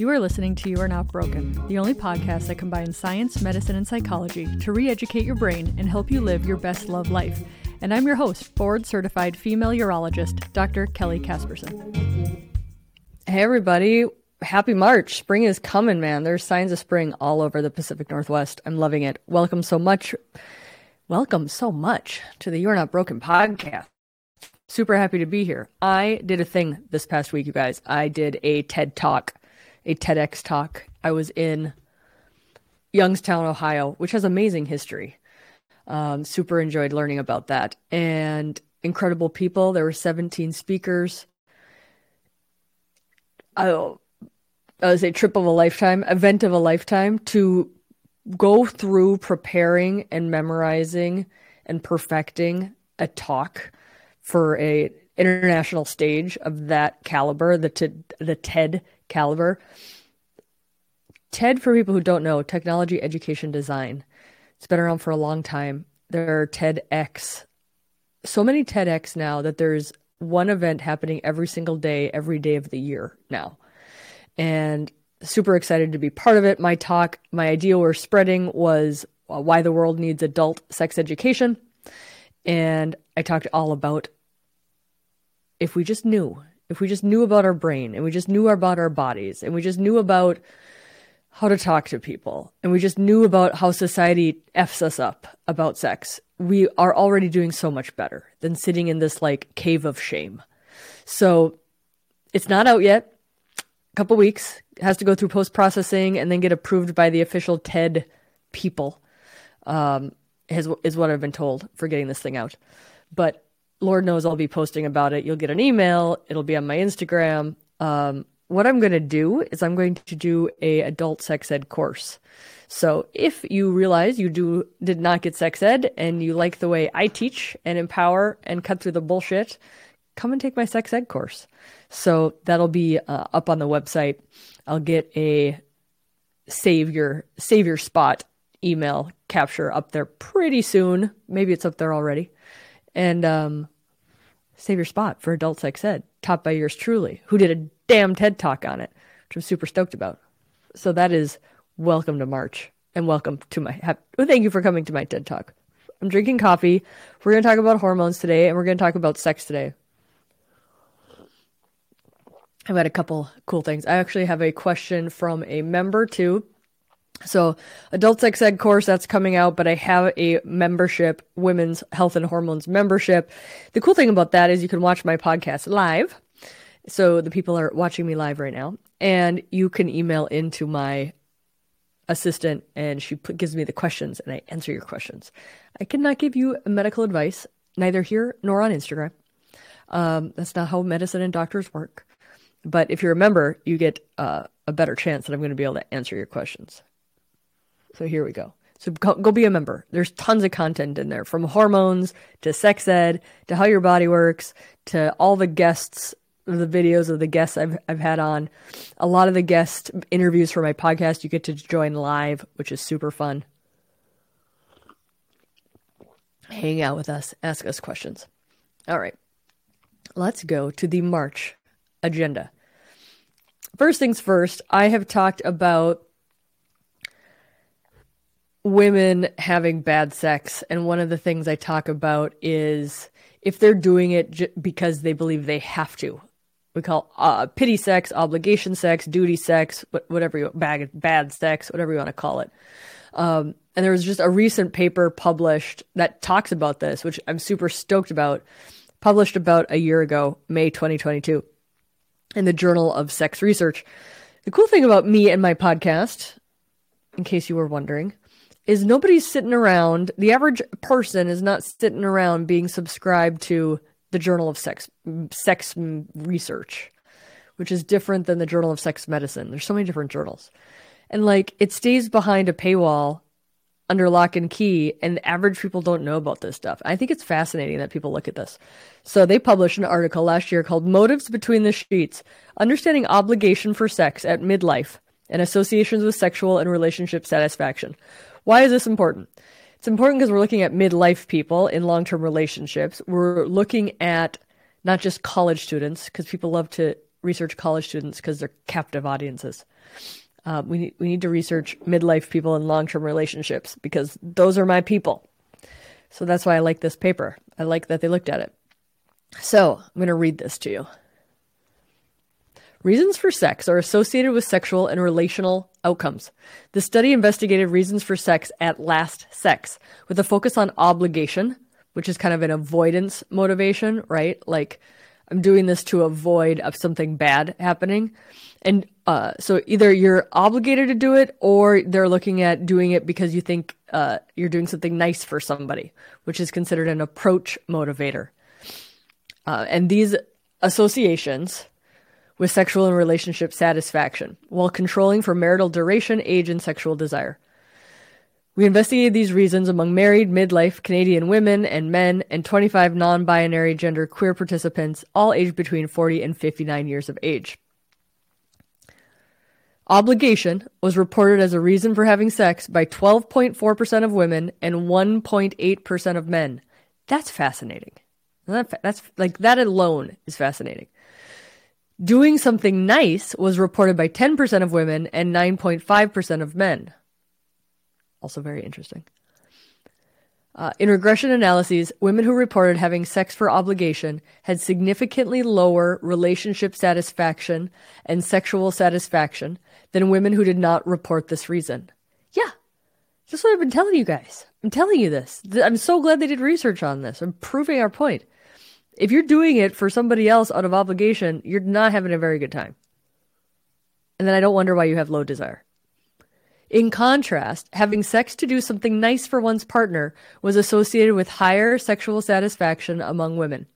You are listening to You Are Not Broken, the only podcast that combines science, medicine, and psychology to re educate your brain and help you live your best love life. And I'm your host, board certified female urologist, Dr. Kelly Casperson. Hey, everybody. Happy March. Spring is coming, man. There's signs of spring all over the Pacific Northwest. I'm loving it. Welcome so much. Welcome so much to the You're Not Broken podcast. Super happy to be here. I did a thing this past week, you guys. I did a TED Talk a TEDx talk. I was in Youngstown, Ohio, which has amazing history. Um, super enjoyed learning about that and incredible people. There were 17 speakers. I, I was a trip of a lifetime, event of a lifetime to go through preparing and memorizing and perfecting a talk for a international stage of that caliber, the t- the TED caliber. TED, for people who don't know, Technology Education Design. It's been around for a long time. There are TEDx, so many TEDx now that there's one event happening every single day, every day of the year now. And super excited to be part of it. My talk, my idea we're spreading was uh, why the world needs adult sex education. And I talked all about if we just knew if we just knew about our brain and we just knew about our bodies and we just knew about how to talk to people and we just knew about how society f's us up about sex, we are already doing so much better than sitting in this like cave of shame. So it's not out yet. A couple weeks it has to go through post processing and then get approved by the official TED people. Um, is, is what I've been told for getting this thing out. But Lord knows I'll be posting about it. You'll get an email. It'll be on my Instagram. Um, what I'm going to do is I'm going to do a adult sex ed course. So if you realize you do did not get sex ed and you like the way I teach and empower and cut through the bullshit, come and take my sex ed course. So that'll be uh, up on the website. I'll get a save your save your spot email capture up there pretty soon. Maybe it's up there already and um, save your spot for adult sex ed, taught by yours truly, who did a damn TED talk on it, which I'm super stoked about. So that is welcome to March and welcome to my. Well, thank you for coming to my TED talk. I'm drinking coffee. We're going to talk about hormones today, and we're going to talk about sex today. I've had a couple cool things. I actually have a question from a member too. So, adult sex ed course that's coming out, but I have a membership, women's health and hormones membership. The cool thing about that is you can watch my podcast live. So, the people are watching me live right now, and you can email into my assistant, and she gives me the questions, and I answer your questions. I cannot give you medical advice, neither here nor on Instagram. Um, that's not how medicine and doctors work. But if you're a member, you get uh, a better chance that I'm going to be able to answer your questions. So here we go. So go, go, be a member. There's tons of content in there from hormones to sex ed to how your body works to all the guests, the videos of the guests I've, I've had on. A lot of the guest interviews for my podcast, you get to join live, which is super fun. Hang out with us, ask us questions. All right, let's go to the March agenda. First things first, I have talked about women having bad sex. And one of the things I talk about is if they're doing it j- because they believe they have to. We call uh, pity sex, obligation sex, duty sex, whatever you bad bad sex, whatever you want to call it. Um, and there was just a recent paper published that talks about this, which I'm super stoked about. Published about a year ago, May 2022, in the Journal of Sex Research. The cool thing about me and my podcast, in case you were wondering, is nobody's sitting around. The average person is not sitting around being subscribed to the Journal of Sex Sex Research, which is different than the Journal of Sex Medicine. There's so many different journals, and like it stays behind a paywall under lock and key, and average people don't know about this stuff. I think it's fascinating that people look at this. So they published an article last year called "Motives Between the Sheets: Understanding Obligation for Sex at Midlife." And associations with sexual and relationship satisfaction. Why is this important? It's important because we're looking at midlife people in long term relationships. We're looking at not just college students, because people love to research college students because they're captive audiences. Uh, we need, we need to research midlife people in long term relationships because those are my people. So that's why I like this paper. I like that they looked at it. So I'm going to read this to you. Reasons for sex are associated with sexual and relational outcomes. The study investigated reasons for sex at last sex with a focus on obligation, which is kind of an avoidance motivation, right? Like, I'm doing this to avoid of something bad happening. And uh, so either you're obligated to do it or they're looking at doing it because you think uh, you're doing something nice for somebody, which is considered an approach motivator. Uh, and these associations with sexual and relationship satisfaction while controlling for marital duration, age, and sexual desire. We investigated these reasons among married, midlife Canadian women and men and 25 non binary gender queer participants, all aged between 40 and 59 years of age. Obligation was reported as a reason for having sex by 12.4% of women and 1.8% of men. That's fascinating. That's like that alone is fascinating. Doing something nice was reported by 10% of women and 9.5% of men. Also very interesting. Uh, in regression analyses, women who reported having sex for obligation had significantly lower relationship satisfaction and sexual satisfaction than women who did not report this reason. Yeah, that's what I've been telling you guys. I'm telling you this. I'm so glad they did research on this. I'm proving our point. If you're doing it for somebody else out of obligation, you're not having a very good time. And then I don't wonder why you have low desire. In contrast, having sex to do something nice for one's partner was associated with higher sexual satisfaction among women.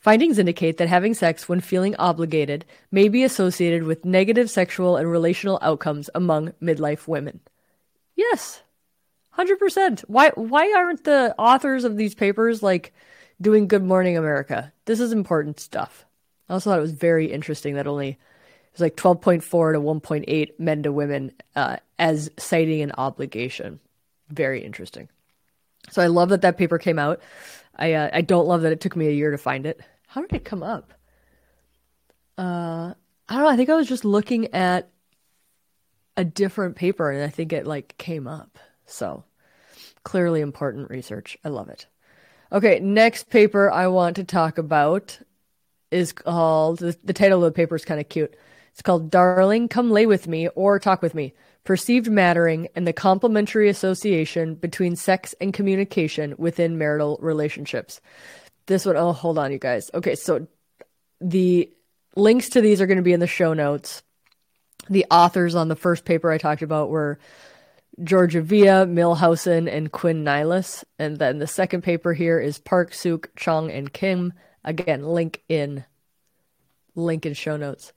Findings indicate that having sex when feeling obligated may be associated with negative sexual and relational outcomes among midlife women. Yes. 100%. Why why aren't the authors of these papers like doing Good Morning America? This is important stuff. I also thought it was very interesting that only it was like 12.4 to 1.8 men to women uh, as citing an obligation. Very interesting. So I love that that paper came out. I uh, I don't love that it took me a year to find it. How did it come up? Uh, I don't know. I think I was just looking at a different paper, and I think it like came up. So clearly important research. I love it. Okay, next paper I want to talk about is called the, the title of the paper is kind of cute. It's called Darling, Come Lay With Me or Talk With Me Perceived Mattering and the Complementary Association Between Sex and Communication Within Marital Relationships. This one, oh, hold on, you guys. Okay, so the links to these are going to be in the show notes. The authors on the first paper I talked about were Georgieva, Milhausen, and Quinn-Nilas. And then the second paper here is Park, Suk, Chong, and Kim. Again, link in link in show notes.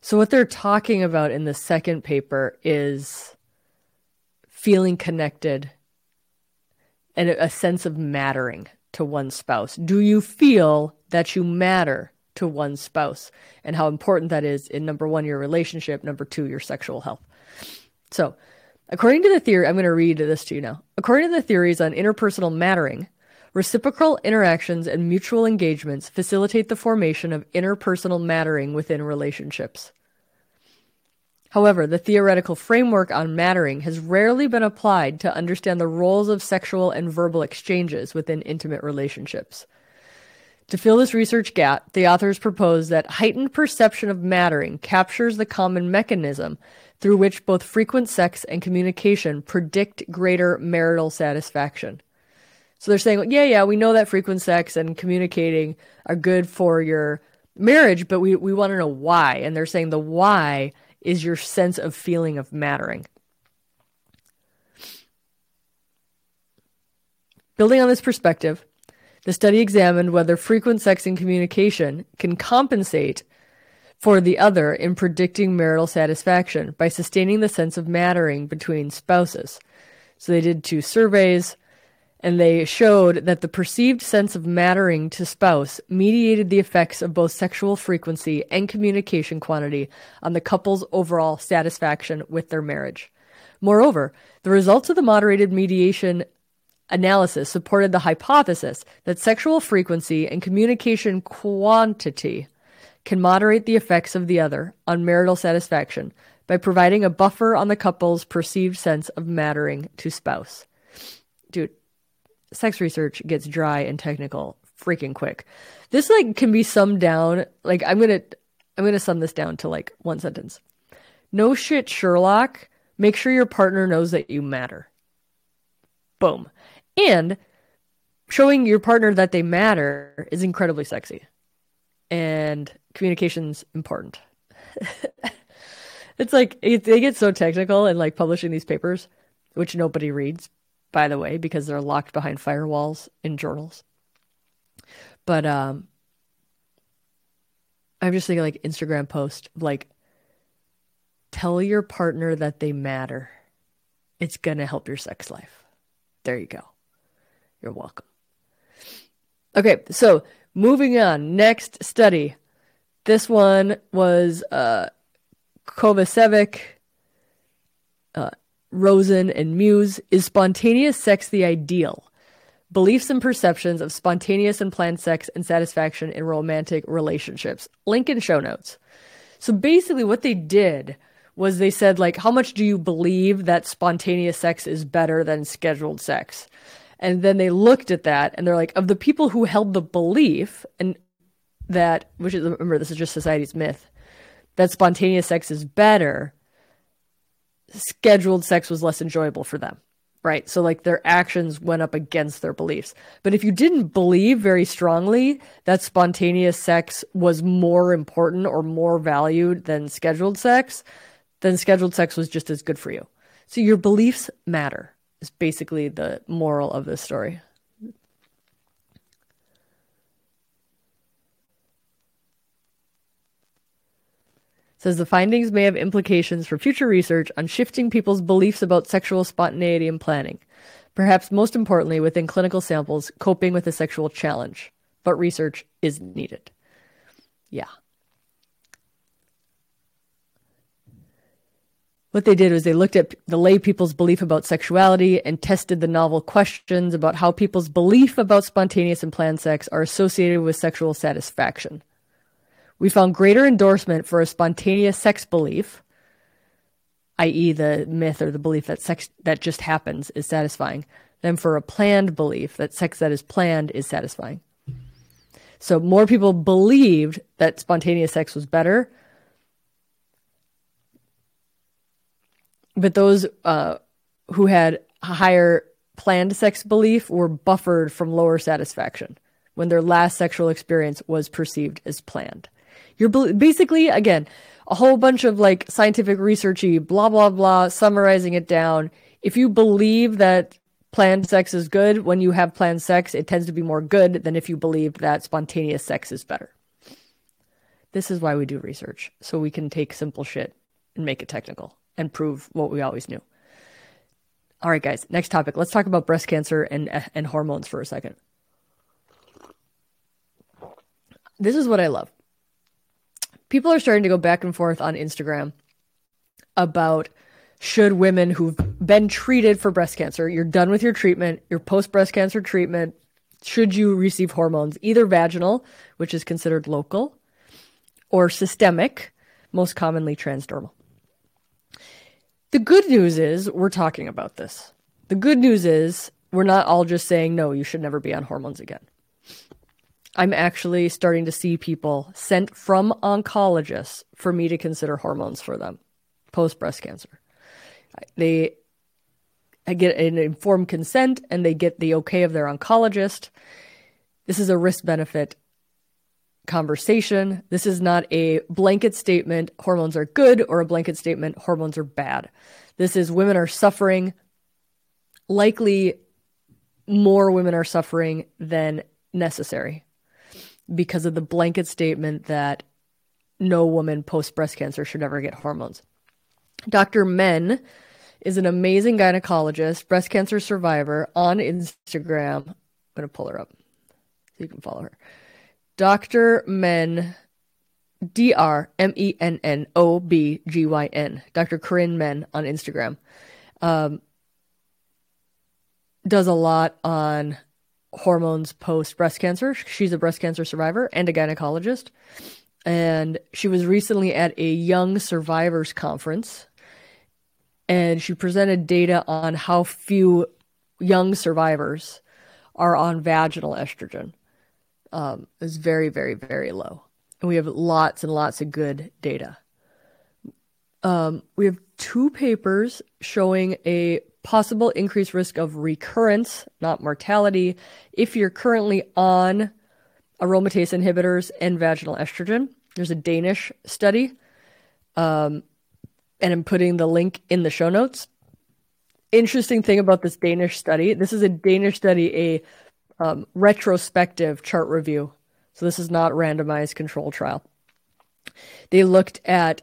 So, what they're talking about in the second paper is feeling connected and a sense of mattering to one spouse. Do you feel that you matter to one spouse and how important that is in number one, your relationship, number two, your sexual health? So, according to the theory, I'm going to read this to you now. According to the theories on interpersonal mattering, reciprocal interactions and mutual engagements facilitate the formation of interpersonal mattering within relationships. However, the theoretical framework on mattering has rarely been applied to understand the roles of sexual and verbal exchanges within intimate relationships. To fill this research gap, the authors propose that heightened perception of mattering captures the common mechanism through which both frequent sex and communication predict greater marital satisfaction. So they're saying, yeah, yeah, we know that frequent sex and communicating are good for your marriage, but we, we want to know why. And they're saying the why is your sense of feeling of mattering. Building on this perspective, the study examined whether frequent sex and communication can compensate for the other in predicting marital satisfaction by sustaining the sense of mattering between spouses. So they did two surveys and they showed that the perceived sense of mattering to spouse mediated the effects of both sexual frequency and communication quantity on the couple's overall satisfaction with their marriage. Moreover, the results of the moderated mediation analysis supported the hypothesis that sexual frequency and communication quantity can moderate the effects of the other on marital satisfaction by providing a buffer on the couple's perceived sense of mattering to spouse. Dude, sex research gets dry and technical freaking quick. This like can be summed down like I'm going to I'm going to sum this down to like one sentence. No shit Sherlock, make sure your partner knows that you matter. Boom. And showing your partner that they matter is incredibly sexy. And communication's important. it's like it, they get so technical and like publishing these papers, which nobody reads, by the way, because they're locked behind firewalls in journals. But um I'm just thinking like Instagram post like tell your partner that they matter. It's going to help your sex life. There you go. You're welcome. Okay, so moving on. Next study. This one was uh, Kovacevic, uh, Rosen, and Muise. Is spontaneous sex the ideal? Beliefs and perceptions of spontaneous and planned sex and satisfaction in romantic relationships. Link in show notes. So basically, what they did was they said, like, how much do you believe that spontaneous sex is better than scheduled sex? And then they looked at that and they're like, of the people who held the belief, and that, which is, remember, this is just society's myth, that spontaneous sex is better, scheduled sex was less enjoyable for them. Right. So, like, their actions went up against their beliefs. But if you didn't believe very strongly that spontaneous sex was more important or more valued than scheduled sex, then scheduled sex was just as good for you. So, your beliefs matter is basically the moral of this story. says the findings may have implications for future research on shifting people's beliefs about sexual spontaneity and planning. Perhaps most importantly, within clinical samples, coping with a sexual challenge. But research is needed. Yeah. What they did was they looked at the lay people's belief about sexuality and tested the novel questions about how people's belief about spontaneous and planned sex are associated with sexual satisfaction. We found greater endorsement for a spontaneous sex belief, i.e., the myth or the belief that sex that just happens is satisfying, than for a planned belief that sex that is planned is satisfying. So more people believed that spontaneous sex was better, but those uh, who had higher planned sex belief were buffered from lower satisfaction when their last sexual experience was perceived as planned. You're basically, again, a whole bunch of like scientific researchy blah, blah, blah, summarizing it down. If you believe that planned sex is good, when you have planned sex, it tends to be more good than if you believe that spontaneous sex is better. This is why we do research, so we can take simple shit and make it technical and prove what we always knew. All right, guys, next topic. Let's talk about breast cancer and, and hormones for a second. This is what I love. People are starting to go back and forth on Instagram about should women who've been treated for breast cancer, you're done with your treatment, your post breast cancer treatment, should you receive hormones, either vaginal, which is considered local, or systemic, most commonly transdermal. The good news is we're talking about this. The good news is we're not all just saying, no, you should never be on hormones again. I'm actually starting to see people sent from oncologists for me to consider hormones for them post breast cancer. They get an informed consent and they get the okay of their oncologist. This is a risk benefit conversation. This is not a blanket statement, hormones are good, or a blanket statement, hormones are bad. This is women are suffering. Likely more women are suffering than necessary because of the blanket statement that no woman post breast cancer should ever get hormones. Dr. Menn is an amazing gynecologist, breast cancer survivor on Instagram. I'm going to pull her up so you can follow her. Dr. Menn, D R M E N N O B G Y N, Dr. Corinne Menn on Instagram, um, does a lot on hormones post breast cancer. She's a breast cancer survivor and a gynecologist. and she was recently at a young survivors conference and she presented data on how few young survivors are on vaginal estrogen. Um, it's very, very, very low. And we have lots and lots of good data. Um, we have two papers showing a possible increased risk of recurrence, not mortality, if you're currently on aromatase inhibitors and vaginal estrogen. There's a Danish study, um, and I'm putting the link in the show notes. Interesting thing about this Danish study this is a Danish study, a um, retrospective chart review. So this is not randomized control trial. They looked at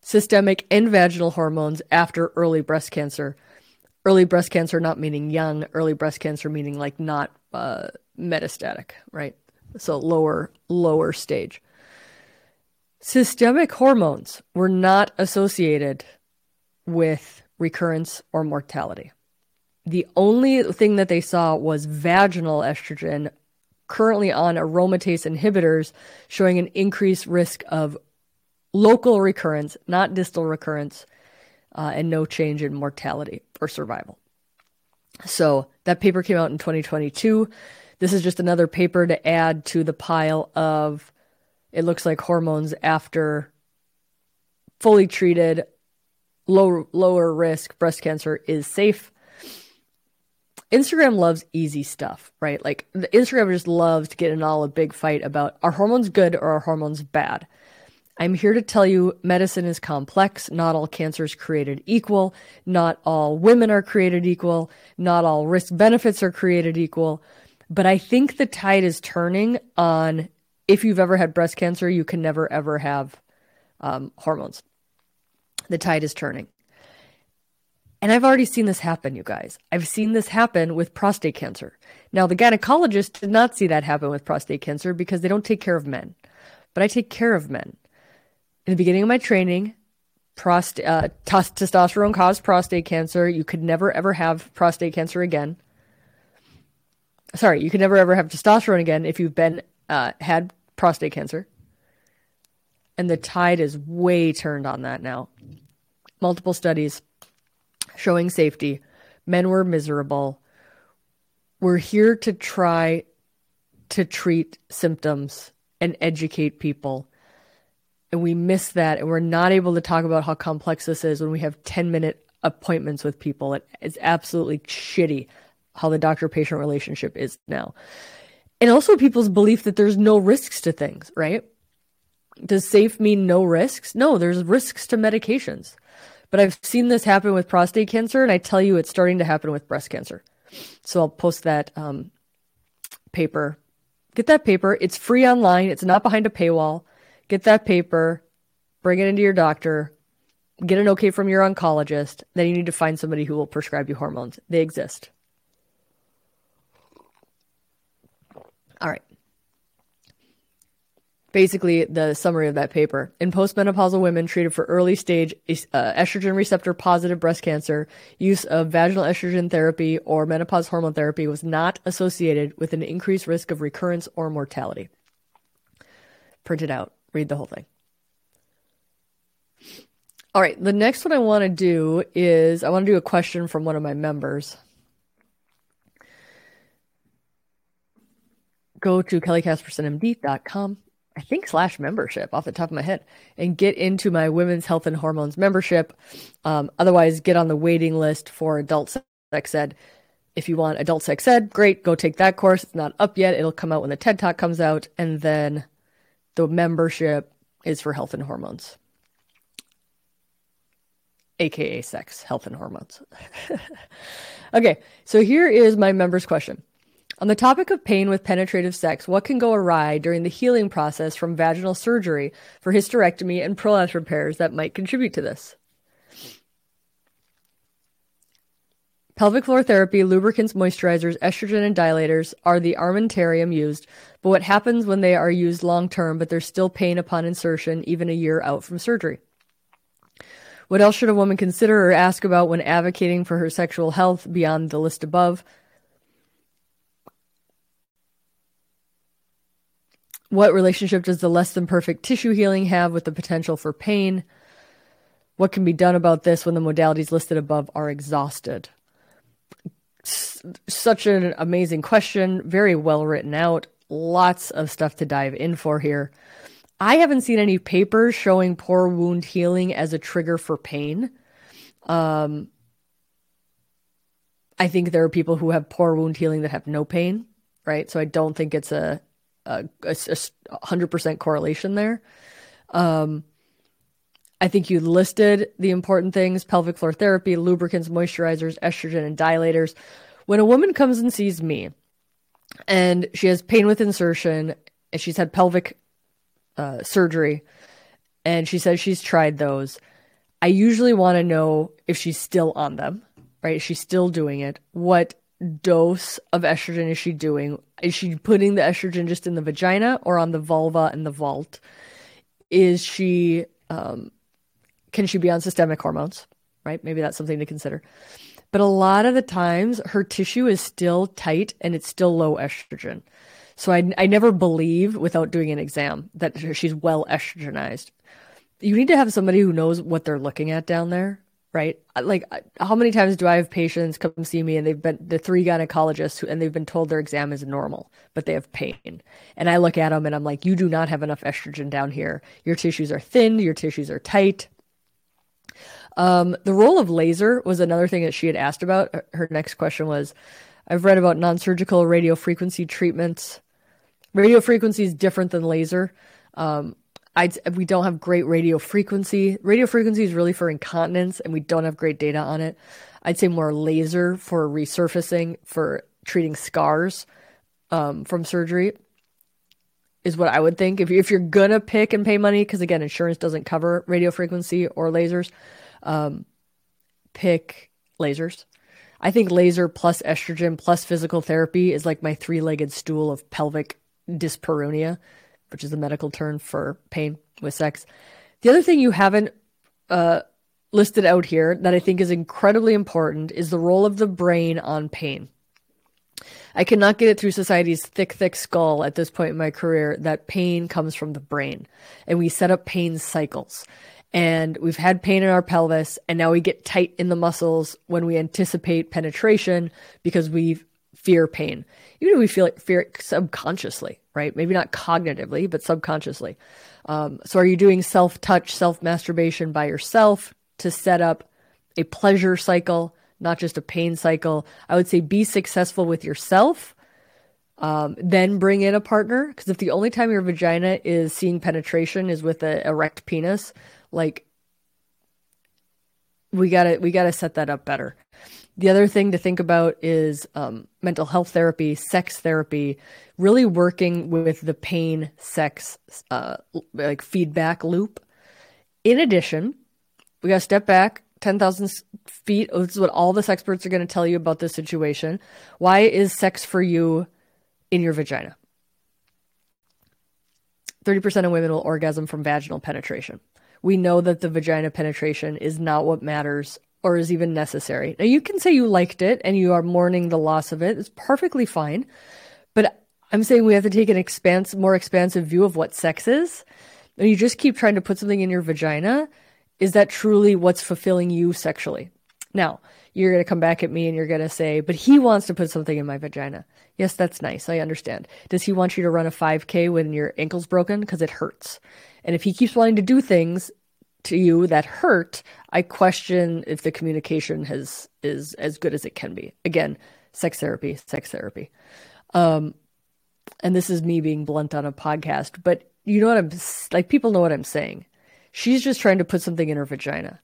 systemic and vaginal hormones after early breast cancer. Early breast cancer not meaning young, early breast cancer meaning like not uh, metastatic, right? So lower lower stage. Systemic hormones were not associated with recurrence or mortality. The only thing that they saw was vaginal estrogen currently on aromatase inhibitors showing an increased risk of local recurrence, not distal recurrence, uh, and no change in mortality or survival. So that paper came out in 2022. This is just another paper to add to the pile of it looks like hormones after fully treated low lower risk breast cancer is safe Instagram loves easy stuff, right? Like Instagram just loves to get in all a big fight about are hormones good or are hormones bad? I'm here to tell you medicine is complex. Not all cancers created equal. Not all women are created equal. Not all risk benefits are created equal. But I think the tide is turning on if you've ever had breast cancer, you can never ever have um, hormones. The tide is turning. And I've already seen this happen, you guys. I've seen this happen with prostate cancer. Now, the gynecologist did not see that happen with prostate cancer because they don't take care of men. But I take care of men. In the beginning of my training, prost- uh, t- testosterone caused prostate cancer. You could never ever have prostate cancer again. Sorry, you could never ever have testosterone again if you've been uh, had prostate cancer. And the tide is way turned on that now. Multiple studies showing safety. Men were miserable. We're here to try to treat symptoms and educate people. And we miss that. And we're not able to talk about how complex this is when we have 10 minute appointments with people. It's absolutely shitty how the doctor patient relationship is now. And also people's belief that there's no risks to things, right? Does safe mean no risks? No, there's risks to medications. But I've seen this happen with prostate cancer, and I tell you, it's starting to happen with breast cancer. So I'll post that um, paper. Get that paper. It's free online. It's not behind a paywall. Get that paper. Bring it into your doctor. Get an okay from your oncologist. Then you need to find somebody who will prescribe you hormones. They exist. All right basically the summary of that paper. In postmenopausal women treated for early stage uh, estrogen receptor positive breast cancer, use of vaginal estrogen therapy or menopause hormone therapy was not associated with an increased risk of recurrence or mortality. Print it out, read the whole thing. All right, the next one I want to do is I want to do a question from one of my members. Go to kellycaspersonmd.com I think slash membership off the top of my head and get into my women's health and hormones membership. Um, otherwise, get on the waiting list for adult sex ed. If you want adult sex ed, great, go take that course. It's not up yet. It'll come out when the TED Talk comes out. And then the membership is for health and hormones, aka sex, health, and hormones. okay, so here is my members' question. On the topic of pain with penetrative sex, what can go awry during the healing process from vaginal surgery for hysterectomy and prolapse repairs that might contribute to this? Pelvic floor therapy, lubricants, moisturizers, estrogen, and dilators are the armamentarium used, but what happens when they are used long term, but there's still pain upon insertion, even a year out from surgery? What else should a woman consider or ask about when advocating for her sexual health beyond the list above? What relationship does the less than perfect tissue healing have with the potential for pain? What can be done about this when the modalities listed above are exhausted? S- such an amazing question, very well written out, lots of stuff to dive in for here. I haven't seen any papers showing poor wound healing as a trigger for pain. Um, I think there are people who have poor wound healing that have no pain, right? So I don't think it's a a, a, hundred percent correlation there. Um, I think you listed the important things: pelvic floor therapy, lubricants, moisturizers, estrogen, and dilators. When a woman comes and sees me, and she has pain with insertion, and she's had pelvic uh, surgery, and she says she's tried those. I usually want to know if she's still on them right? Is she still doing it? What dose of estrogen is she doing? Is she putting the estrogen just in the vagina or on the vulva and the vault? Is she, um, can she be on systemic hormones? Right? Maybe that's something to consider. But a lot of the times, her tissue is still tight and it's still low estrogen. So I, I never believe without doing an exam that she's well estrogenized. You need to have somebody who knows what they're looking at down there right? Like, how many times do I have patients come see me and they've been the three gynecologists who, and they've been told their exam is normal, but they have pain. And I look at them and I'm like, you do not have enough estrogen down here. Your tissues are thin, your tissues are tight. Um, the role of laser was another thing that she had asked about. Her next question was I've read about non surgical radiofrequency treatments. Radiofrequency is different than laser. Um, I we don't have great radio frequency. Radio frequency is really for incontinence, and we don't have great data on it. I'd say more laser for resurfacing for treating scars um, from surgery is what I would think. If, if you're gonna pick and pay money, because again, insurance doesn't cover radio frequency or lasers, um, pick lasers. I think laser plus estrogen plus physical therapy is like my three legged stool of pelvic dyspareunia which is a medical term for pain with sex. The other thing you haven't uh, listed out here that I think is incredibly important is the role of the brain on pain. I cannot get it through society's thick, thick skull at this point in my career that pain comes from the brain. And we set up pain cycles. And we've had pain in our pelvis, and now we get tight in the muscles when we anticipate penetration because we fear pain. Even if we feel fear it subconsciously, right? Maybe not cognitively, but subconsciously. Um, so, are you doing self touch, self masturbation by yourself to set up a pleasure cycle, not just a pain cycle? I would say be successful with yourself. Um, then bring in a partner because if the only time your vagina is seeing penetration is with an erect penis, like we gotta we gotta set that up better. The other thing to think about is um, mental health therapy, sex therapy, really working with the pain sex uh, like feedback loop. In addition, we got to step back 10,000 feet. This is what all the experts are going to tell you about this situation. Why is sex for you in your vagina? 30% of women will orgasm from vaginal penetration. We know that the vagina penetration is not what matters or is even necessary. Now, you can say you liked it and you are mourning the loss of it. It's perfectly fine. But I'm saying we have to take an expanse, more expansive view of what sex is. And you just keep trying to put something in your vagina. Is that truly what's fulfilling you sexually? Now, you're going to come back at me and you're going to say, but he wants to put something in my vagina. Yes, that's nice. I understand. Does he want you to run a 5K when your ankle's broken? Because it hurts. And if he keeps wanting to do things to you that hurt, I question if the communication has is as good as it can be. Again, sex therapy, sex therapy. Um, and this is me being blunt on a podcast, but you know what I'm like. People know what I'm saying. She's just trying to put something in her vagina.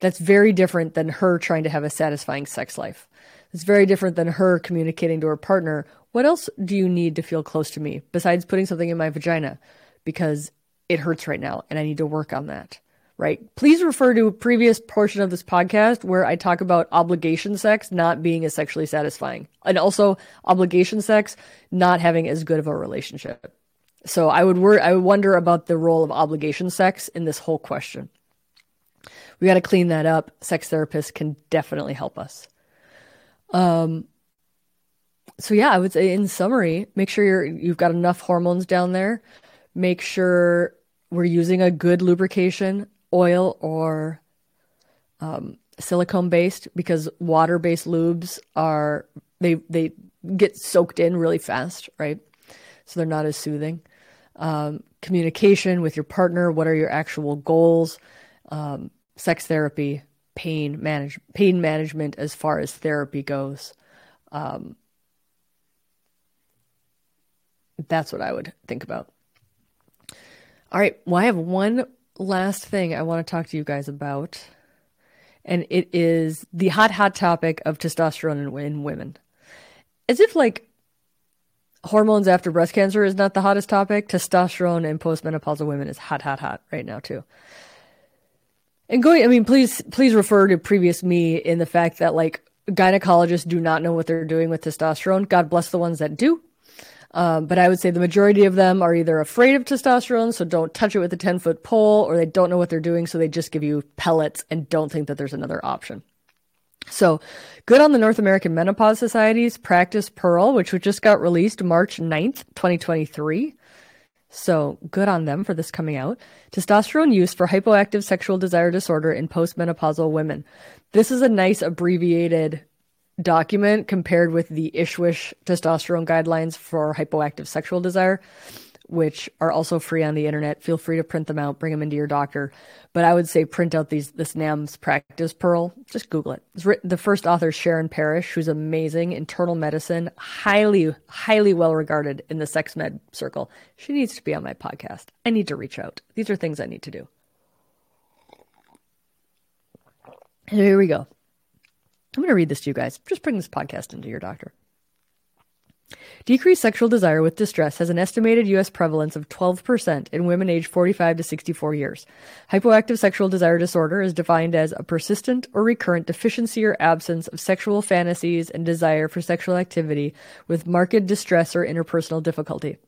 That's very different than her trying to have a satisfying sex life. It's very different than her communicating to her partner. What else do you need to feel close to me besides putting something in my vagina? Because it hurts right now and I need to work on that right? Please refer to a previous portion of this podcast where I talk about obligation sex not being as sexually satisfying and also obligation sex not having as good of a relationship. So I would wor- I would wonder about the role of obligation sex in this whole question. We got to clean that up. Sex therapists can definitely help us. Um, so yeah, I would say in summary, make sure you're you've got enough hormones down there. Make sure we're using a good lubrication, oil or um, silicone based, because water based lubes are they they get soaked in really fast, right? So they're not as soothing. Um, communication with your partner. What are your actual goals? Um, sex therapy, pain manage pain management as far as therapy goes. Um, that's what I would think about. All right. Well, I have one last thing I want to talk to you guys about, and it is the hot, hot topic of testosterone in, women. As if like hormones after breast cancer is not the hottest topic, testosterone in postmenopausal women is hot, hot, hot right now too. And going, I mean, please, please refer to previous me in the fact that like gynecologists do not know what they're doing with testosterone. God bless the ones that do. Um, but I would say the majority of them are either afraid of testosterone, so don't touch it with a 10 foot pole, or they don't know what they're doing, so they just give you pellets and don't think that there's another option. So, good on the North American Menopause Society's Practice Pearl, which just got released March 9th, 2023. So, good on them for this coming out. Testosterone use for hypoactive sexual desire disorder in postmenopausal women. This is a nice abbreviated document compared with the ISSWSH testosterone guidelines for hypoactive sexual desire, which are also free on the internet. Feel free to print them out, bring them into your doctor. But I would say print out these this NAMS practice pearl. Just Google it. Written, the first author Sharon Parrish, who's amazing, internal medicine, highly highly well regarded in the sex med circle. She needs to be on my podcast. I need to reach out. These are things I need to do. here we go. I'm going to read this to you guys. Just bring this podcast into your doctor. Decreased sexual desire with distress has an estimated U.S. prevalence of 12% in women aged 45 to 64 years. Hypoactive sexual desire disorder is defined as a persistent or recurrent deficiency or absence of sexual fantasies and desire for sexual activity with marked distress or interpersonal difficulty.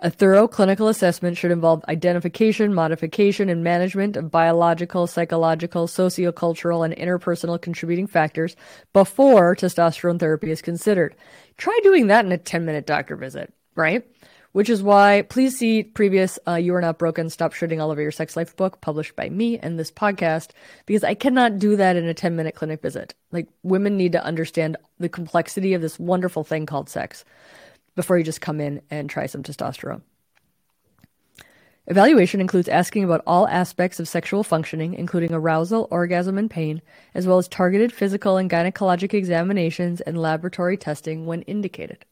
A thorough clinical assessment should involve identification, modification, and management of biological, psychological, sociocultural, and interpersonal contributing factors before testosterone therapy is considered. Try doing that in a 10 minute doctor visit, right? Which is why please see previous uh, You Are Not Broken, Stop Shitting All Over Your Sex Life book published by me and this podcast, because I cannot do that in a 10 minute clinic visit. Like, women need to understand the complexity of this wonderful thing called sex before you just come in and try some testosterone. Evaluation includes asking about all aspects of sexual functioning, including arousal, orgasm, and pain, as well as targeted physical and gynecologic examinations and laboratory testing when indicated.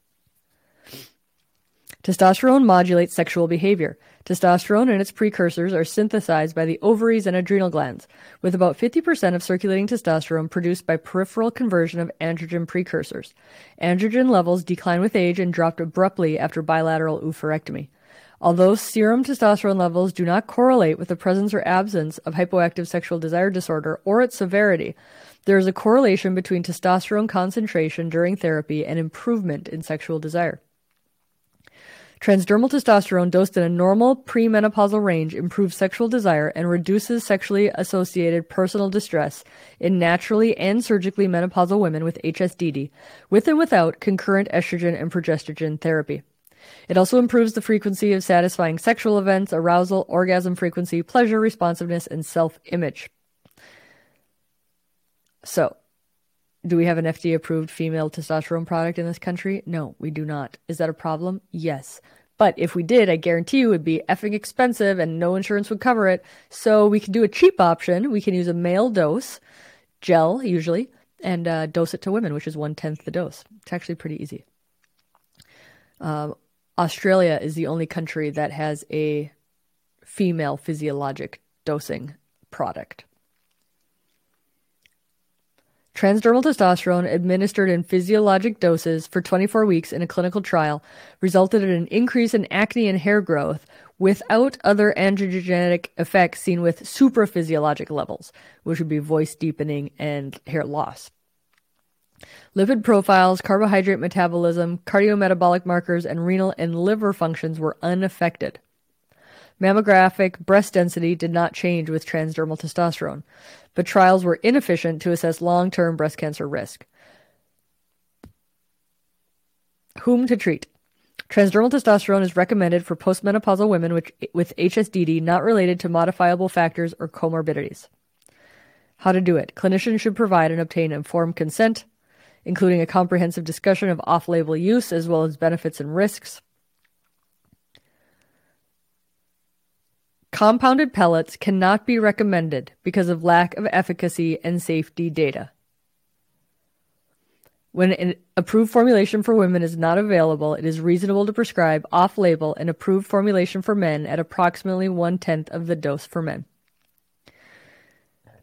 Testosterone modulates sexual behavior. Testosterone and its precursors are synthesized by the ovaries and adrenal glands, with about 50% of circulating testosterone produced by peripheral conversion of androgen precursors. Androgen levels decline with age and drop abruptly after bilateral oophorectomy. Although serum testosterone levels do not correlate with the presence or absence of hypoactive sexual desire disorder or its severity, there is a correlation between testosterone concentration during therapy and improvement in sexual desire. Transdermal testosterone dosed in a normal premenopausal range improves sexual desire and reduces sexually associated personal distress in naturally and surgically menopausal women with HSDD, with and without concurrent estrogen and progestogen therapy. It also improves the frequency of satisfying sexual events, arousal, orgasm frequency, pleasure responsiveness, and self image. So, do we have an FDA approved female testosterone product in this country? No, we do not. Is that a problem? Yes. But if we did, I guarantee you it would be effing expensive and no insurance would cover it. So we can do a cheap option. We can use a male dose, gel usually, and uh, dose it to women, which is one tenth the dose. It's actually pretty easy. Um, Australia is the only country that has a female physiologic dosing product. Transdermal testosterone administered in physiologic doses for 24 weeks in a clinical trial resulted in an increase in acne and hair growth without other androgenic effects seen with supraphysiologic levels, which would be voice deepening and hair loss. Lipid profiles, carbohydrate metabolism, cardiometabolic markers, and renal and liver functions were unaffected. Mammographic breast density did not change with transdermal testosterone, but trials were inefficient to assess long term breast cancer risk. Whom to treat. Transdermal testosterone is recommended for postmenopausal women with, with HSDD not related to modifiable factors or comorbidities. How to do it. Clinicians should provide and obtain informed consent, including a comprehensive discussion of off label use as well as benefits and risks. Compounded pellets cannot be recommended because of lack of efficacy and safety data. When an approved formulation for women is not available, it is reasonable to prescribe off label an approved formulation for men at approximately one tenth of the dose for men.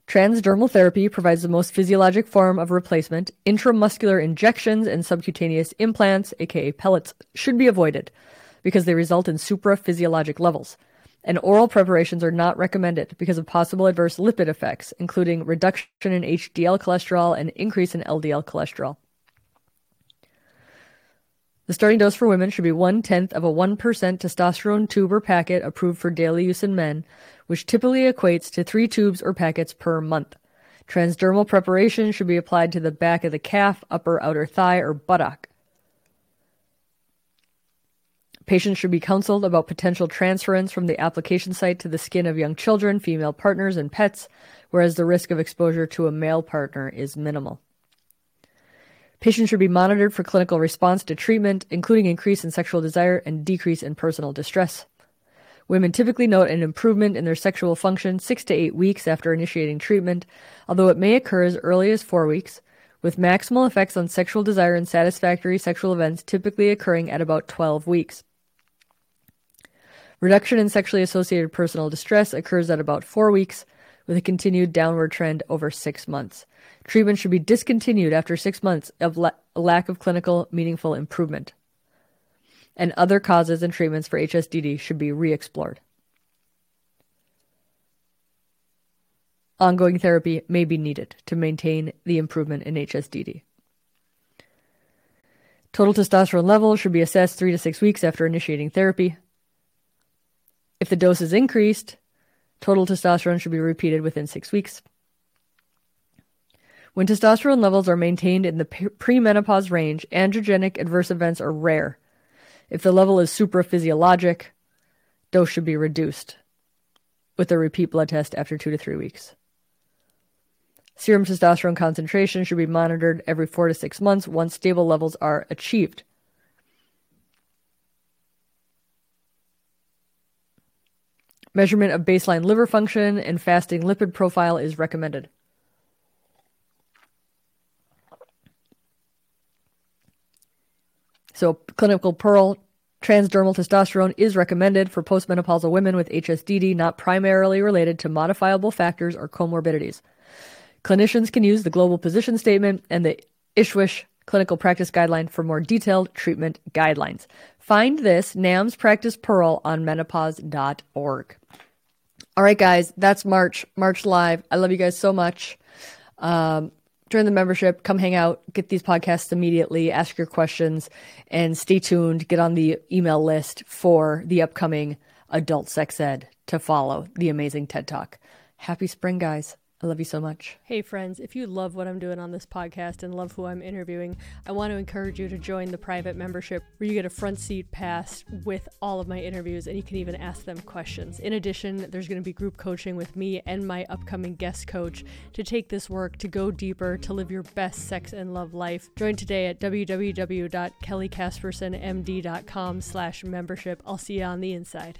Transdermal therapy provides the most physiologic form of replacement. Intramuscular injections and subcutaneous implants, aka pellets, should be avoided because they result in supraphysiologic levels. And oral preparations are not recommended because of possible adverse lipid effects, including reduction in HDL cholesterol and increase in LDL cholesterol. The starting dose for women should be one tenth of a 1% testosterone tube or packet approved for daily use in men, which typically equates to three tubes or packets per month. Transdermal preparation should be applied to the back of the calf, upper outer thigh, or buttock. Patients should be counseled about potential transference from the application site to the skin of young children, female partners, and pets, whereas the risk of exposure to a male partner is minimal. Patients should be monitored for clinical response to treatment, including increase in sexual desire and decrease in personal distress. Women typically note an improvement in their sexual function six to eight weeks after initiating treatment, although it may occur as early as four weeks, with maximal effects on sexual desire and satisfactory sexual events typically occurring at about 12 weeks. Reduction in sexually associated personal distress occurs at about four weeks, with a continued downward trend over six months. Treatment should be discontinued after six months of la- lack of clinical meaningful improvement. And other causes and treatments for HSDD should be re explored. Ongoing therapy may be needed to maintain the improvement in HSDD. Total testosterone level should be assessed three to six weeks after initiating therapy. If the dose is increased, total testosterone should be repeated within six weeks. When testosterone levels are maintained in the premenopause range, androgenic adverse events are rare. If the level is supraphysiologic, dose should be reduced with a repeat blood test after two to three weeks. Serum testosterone concentration should be monitored every four to six months once stable levels are achieved. Measurement of baseline liver function and fasting lipid profile is recommended. So, clinical pearl transdermal testosterone is recommended for postmenopausal women with HSDD not primarily related to modifiable factors or comorbidities. Clinicians can use the global position statement and the ISSWSH clinical practice guideline for more detailed treatment guidelines. Find this NAMS Practice Pearl on menopause.org. All right, guys, that's March, March Live. I love you guys so much. Um, join the membership, come hang out, get these podcasts immediately, ask your questions, and stay tuned. Get on the email list for the upcoming adult sex ed to follow the amazing TED Talk. Happy spring, guys. I love you so much. Hey, friends, if you love what I'm doing on this podcast and love who I'm interviewing, I want to encourage you to join the private membership where you get a front seat pass with all of my interviews and you can even ask them questions. In addition, there's going to be group coaching with me and my upcoming guest coach to take this work to go deeper, to live your best sex and love life. Join today at www.kellycaspersonmd.com slash membership. I'll see you on the inside.